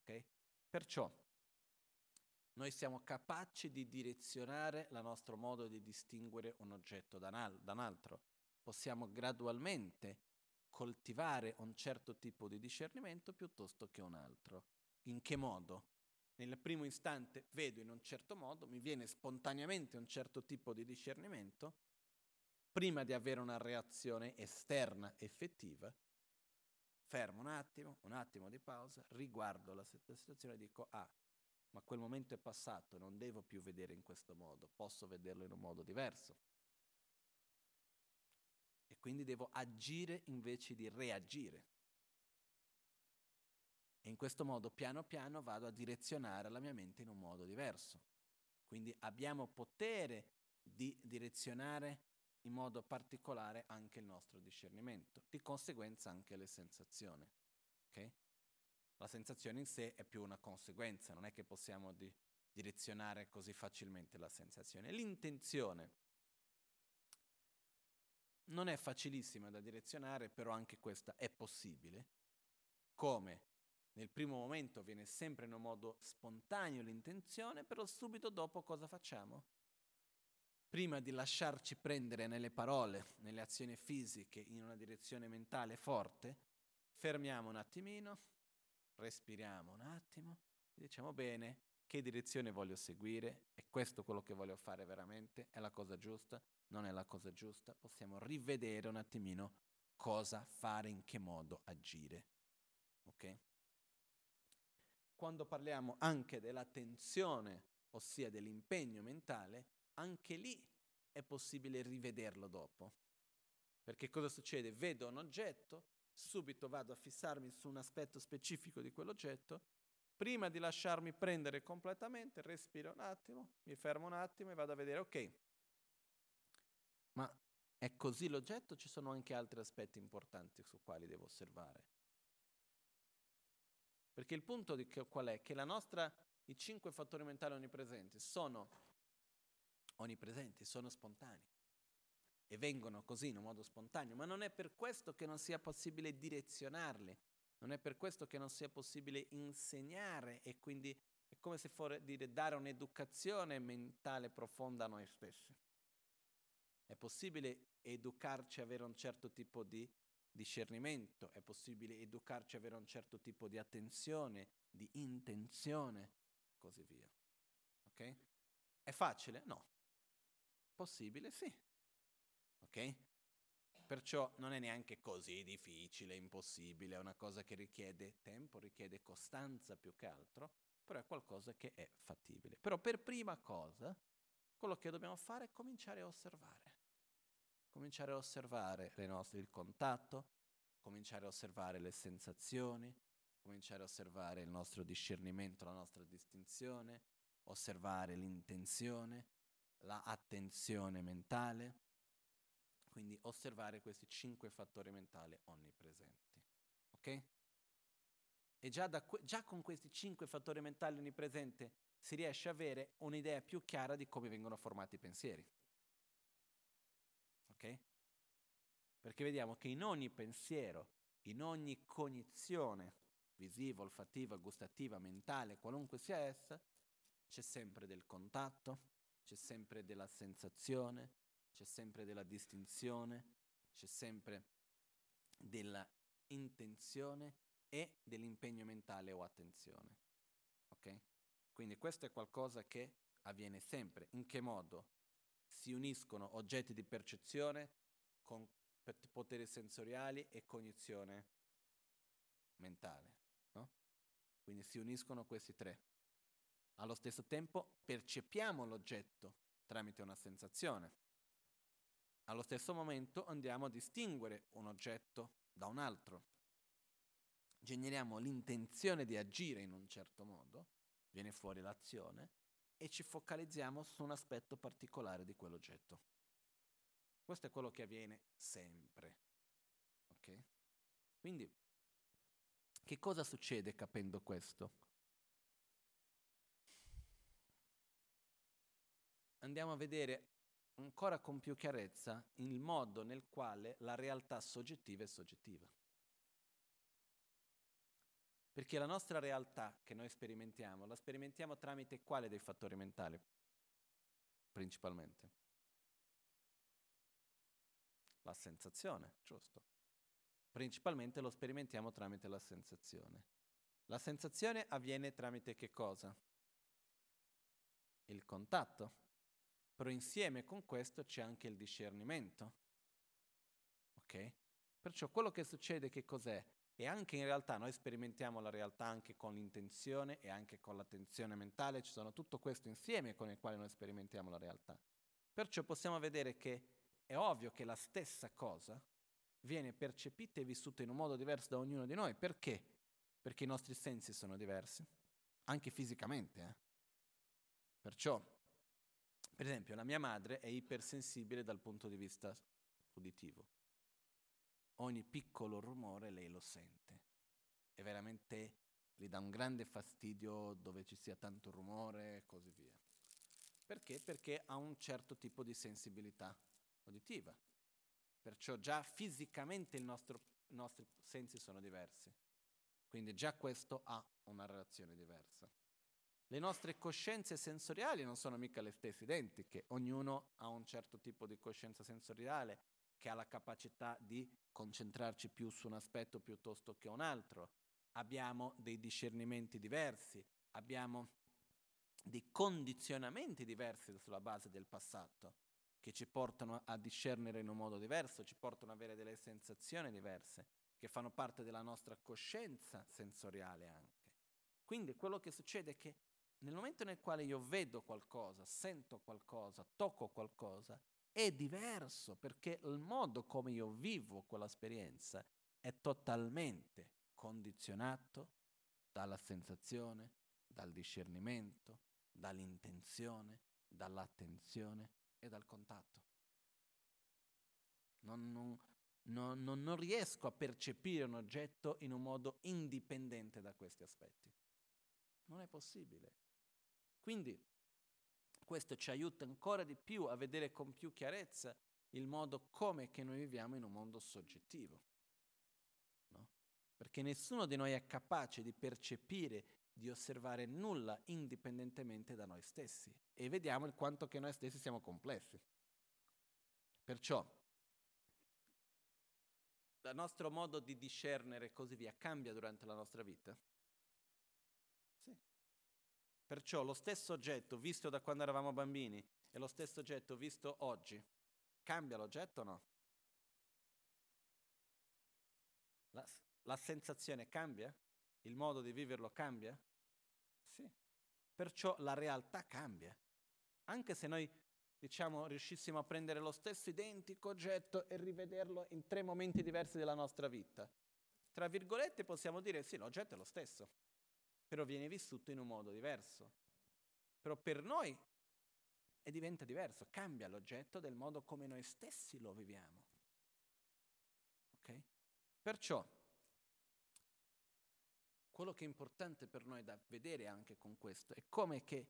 Ok? Perciò noi siamo capaci di direzionare il nostro modo di distinguere un oggetto da un altro. Possiamo gradualmente coltivare un certo tipo di discernimento piuttosto che un altro. In che modo? Nel primo istante vedo in un certo modo, mi viene spontaneamente un certo tipo di discernimento, prima di avere una reazione esterna effettiva, fermo un attimo, un attimo di pausa, riguardo la situazione e dico, ah, ma quel momento è passato, non devo più vedere in questo modo, posso vederlo in un modo diverso. E quindi devo agire invece di reagire. E in questo modo, piano piano, vado a direzionare la mia mente in un modo diverso. Quindi abbiamo potere di direzionare in modo particolare anche il nostro discernimento, di conseguenza anche le sensazioni. Okay? La sensazione in sé è più una conseguenza, non è che possiamo di- direzionare così facilmente la sensazione. L'intenzione non è facilissima da direzionare, però anche questa è possibile. Come nel primo momento viene sempre in un modo spontaneo l'intenzione, però subito dopo cosa facciamo? Prima di lasciarci prendere nelle parole, nelle azioni fisiche, in una direzione mentale forte, fermiamo un attimino, respiriamo un attimo diciamo bene che direzione voglio seguire, è questo quello che voglio fare veramente, è la cosa giusta, non è la cosa giusta, possiamo rivedere un attimino cosa fare, in che modo agire. Ok? quando parliamo anche dell'attenzione, ossia dell'impegno mentale, anche lì è possibile rivederlo dopo. Perché cosa succede? Vedo un oggetto, subito vado a fissarmi su un aspetto specifico di quell'oggetto, prima di lasciarmi prendere completamente, respiro un attimo, mi fermo un attimo e vado a vedere, ok, ma è così l'oggetto? Ci sono anche altri aspetti importanti su quali devo osservare. Perché il punto di che, qual è? Che nostra, i cinque fattori mentali onnipresenti sono onnipresenti, sono spontanei e vengono così in un modo spontaneo, ma non è per questo che non sia possibile direzionarli, non è per questo che non sia possibile insegnare e quindi è come se fosse dire dare un'educazione mentale profonda a noi stessi. È possibile educarci a avere un certo tipo di discernimento, è possibile educarci a avere un certo tipo di attenzione, di intenzione, così via. Ok? È facile? No. Possibile? Sì. Ok? Perciò non è neanche così difficile, impossibile, è una cosa che richiede tempo, richiede costanza più che altro, però è qualcosa che è fattibile. Però per prima cosa, quello che dobbiamo fare è cominciare a osservare cominciare a osservare nostre, il contatto, cominciare a osservare le sensazioni, cominciare a osservare il nostro discernimento, la nostra distinzione, osservare l'intenzione, l'attenzione mentale, quindi osservare questi cinque fattori mentali onnipresenti. Ok? E già, que- già con questi cinque fattori mentali onnipresenti si riesce a avere un'idea più chiara di come vengono formati i pensieri ok? Perché vediamo che in ogni pensiero, in ogni cognizione visiva, olfattiva, gustativa, mentale, qualunque sia essa, c'è sempre del contatto, c'è sempre della sensazione, c'è sempre della distinzione, c'è sempre della intenzione e dell'impegno mentale o attenzione. Ok? Quindi questo è qualcosa che avviene sempre. In che modo? si uniscono oggetti di percezione con poteri sensoriali e cognizione mentale. No? Quindi si uniscono questi tre. Allo stesso tempo percepiamo l'oggetto tramite una sensazione. Allo stesso momento andiamo a distinguere un oggetto da un altro. Generiamo l'intenzione di agire in un certo modo, viene fuori l'azione, e ci focalizziamo su un aspetto particolare di quell'oggetto. Questo è quello che avviene sempre. Ok? Quindi, che cosa succede capendo questo? Andiamo a vedere ancora con più chiarezza il modo nel quale la realtà soggettiva è soggettiva. Perché la nostra realtà che noi sperimentiamo, la sperimentiamo tramite quale dei fattori mentali? Principalmente. La sensazione, giusto. Principalmente lo sperimentiamo tramite la sensazione. La sensazione avviene tramite che cosa? Il contatto. Però insieme con questo c'è anche il discernimento. Ok? Perciò quello che succede che cos'è? E anche in realtà noi sperimentiamo la realtà anche con l'intenzione e anche con l'attenzione mentale, ci sono tutto questo insieme con il quale noi sperimentiamo la realtà. Perciò possiamo vedere che è ovvio che la stessa cosa viene percepita e vissuta in un modo diverso da ognuno di noi. Perché? Perché i nostri sensi sono diversi, anche fisicamente. Eh? Perciò, per esempio, la mia madre è ipersensibile dal punto di vista uditivo ogni piccolo rumore lei lo sente e veramente gli dà un grande fastidio dove ci sia tanto rumore e così via. Perché? Perché ha un certo tipo di sensibilità uditiva. Perciò già fisicamente i nostri sensi sono diversi. Quindi già questo ha una relazione diversa. Le nostre coscienze sensoriali non sono mica le stesse identiche, ognuno ha un certo tipo di coscienza sensoriale che ha la capacità di concentrarci più su un aspetto piuttosto che un altro, abbiamo dei discernimenti diversi, abbiamo dei condizionamenti diversi sulla base del passato, che ci portano a discernere in un modo diverso, ci portano ad avere delle sensazioni diverse, che fanno parte della nostra coscienza sensoriale anche. Quindi quello che succede è che nel momento nel quale io vedo qualcosa, sento qualcosa, tocco qualcosa, è diverso perché il modo come io vivo quell'esperienza è totalmente condizionato dalla sensazione, dal discernimento, dall'intenzione, dall'attenzione e dal contatto. Non, non, non, non, riesco a percepire un oggetto in un modo indipendente da questi aspetti. Non è possibile. Quindi questo ci aiuta ancora di più a vedere con più chiarezza il modo come che noi viviamo in un mondo soggettivo. No? Perché nessuno di noi è capace di percepire, di osservare nulla indipendentemente da noi stessi. E vediamo il quanto che noi stessi siamo complessi. Perciò il nostro modo di discernere e così via cambia durante la nostra vita. Perciò lo stesso oggetto visto da quando eravamo bambini e lo stesso oggetto visto oggi, cambia l'oggetto o no? La, la sensazione cambia? Il modo di viverlo cambia? Sì. Perciò la realtà cambia. Anche se noi, diciamo, riuscissimo a prendere lo stesso identico oggetto e rivederlo in tre momenti diversi della nostra vita, tra virgolette possiamo dire sì, l'oggetto è lo stesso però viene vissuto in un modo diverso. Però per noi diventa diverso, cambia l'oggetto del modo come noi stessi lo viviamo. Ok? Perciò, quello che è importante per noi da vedere anche con questo è come che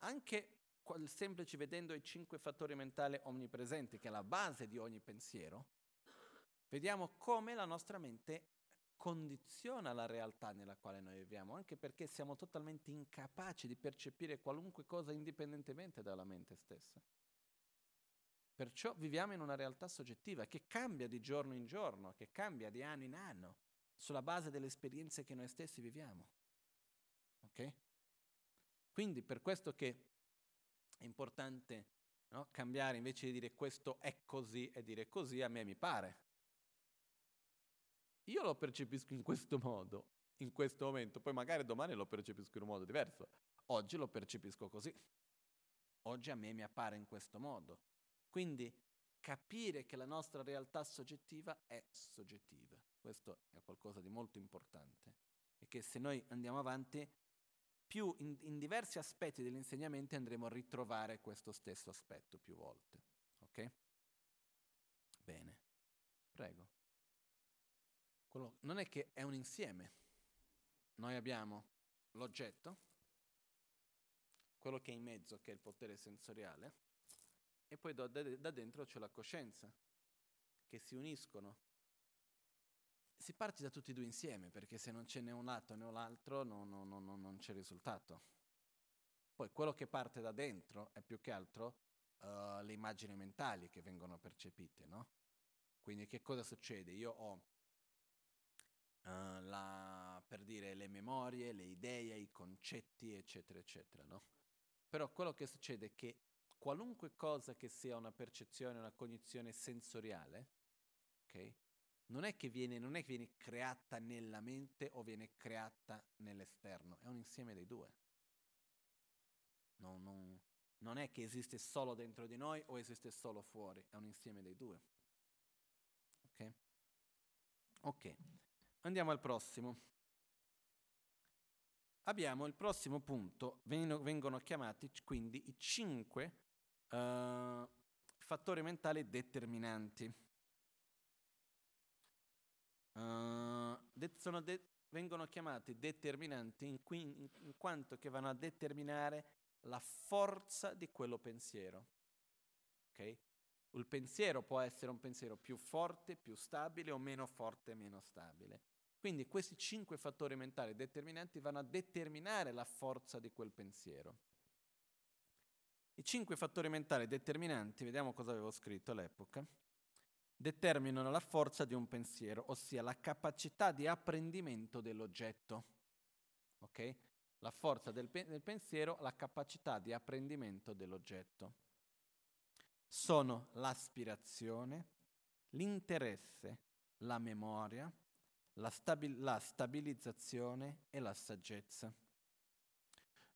anche semplice vedendo i cinque fattori mentali omnipresenti, che è la base di ogni pensiero, vediamo come la nostra mente condiziona la realtà nella quale noi viviamo, anche perché siamo totalmente incapaci di percepire qualunque cosa indipendentemente dalla mente stessa. Perciò viviamo in una realtà soggettiva che cambia di giorno in giorno, che cambia di anno in anno, sulla base delle esperienze che noi stessi viviamo. Ok? Quindi per questo che è importante no, cambiare invece di dire questo è così e dire così, a me mi pare. Io lo percepisco in questo modo, in questo momento, poi magari domani lo percepisco in un modo diverso. Oggi lo percepisco così. Oggi a me mi appare in questo modo. Quindi capire che la nostra realtà soggettiva è soggettiva. Questo è qualcosa di molto importante. E che se noi andiamo avanti, più in, in diversi aspetti dell'insegnamento andremo a ritrovare questo stesso aspetto più volte. Ok? Bene. Prego. Quello non è che è un insieme. Noi abbiamo l'oggetto, quello che è in mezzo, che è il potere sensoriale, e poi da, da dentro c'è la coscienza, che si uniscono. Si parte da tutti e due insieme, perché se non c'è né un lato né l'altro no, no, no, non c'è risultato. Poi quello che parte da dentro è più che altro uh, le immagini mentali che vengono percepite, no? Quindi che cosa succede? Io ho uh, la, per dire le memorie, le idee, i concetti, eccetera, eccetera, no? Però quello che succede è che qualunque cosa che sia una percezione, una cognizione sensoriale, ok? Non è, che viene, non è che viene creata nella mente o viene creata nell'esterno, è un insieme dei due. Non, non, non è che esiste solo dentro di noi o esiste solo fuori, è un insieme dei due. Ok? Ok, andiamo al prossimo. Abbiamo il prossimo punto, vengono chiamati quindi i cinque uh, fattori mentali determinanti. Uh, de- de- vengono chiamati determinanti in, qui- in quanto che vanno a determinare la forza di quello pensiero. Okay? Il pensiero può essere un pensiero più forte, più stabile o meno forte, meno stabile. Quindi questi cinque fattori mentali determinanti vanno a determinare la forza di quel pensiero. I cinque fattori mentali determinanti, vediamo cosa avevo scritto all'epoca, determinano la forza di un pensiero, ossia la capacità di apprendimento dell'oggetto. Ok? La forza del, pe- del pensiero, la capacità di apprendimento dell'oggetto. Sono l'aspirazione, l'interesse, la memoria, la, stabil- la stabilizzazione e la saggezza.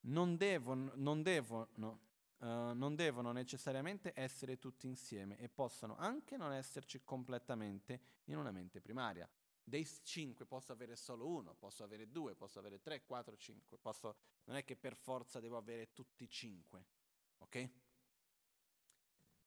Non devono, non, devono, uh, non devono necessariamente essere tutti insieme e possono anche non esserci completamente in una mente primaria. Dei cinque posso avere solo uno, posso avere due, posso avere tre, quattro, cinque. Posso, non è che per forza devo avere tutti cinque, ok?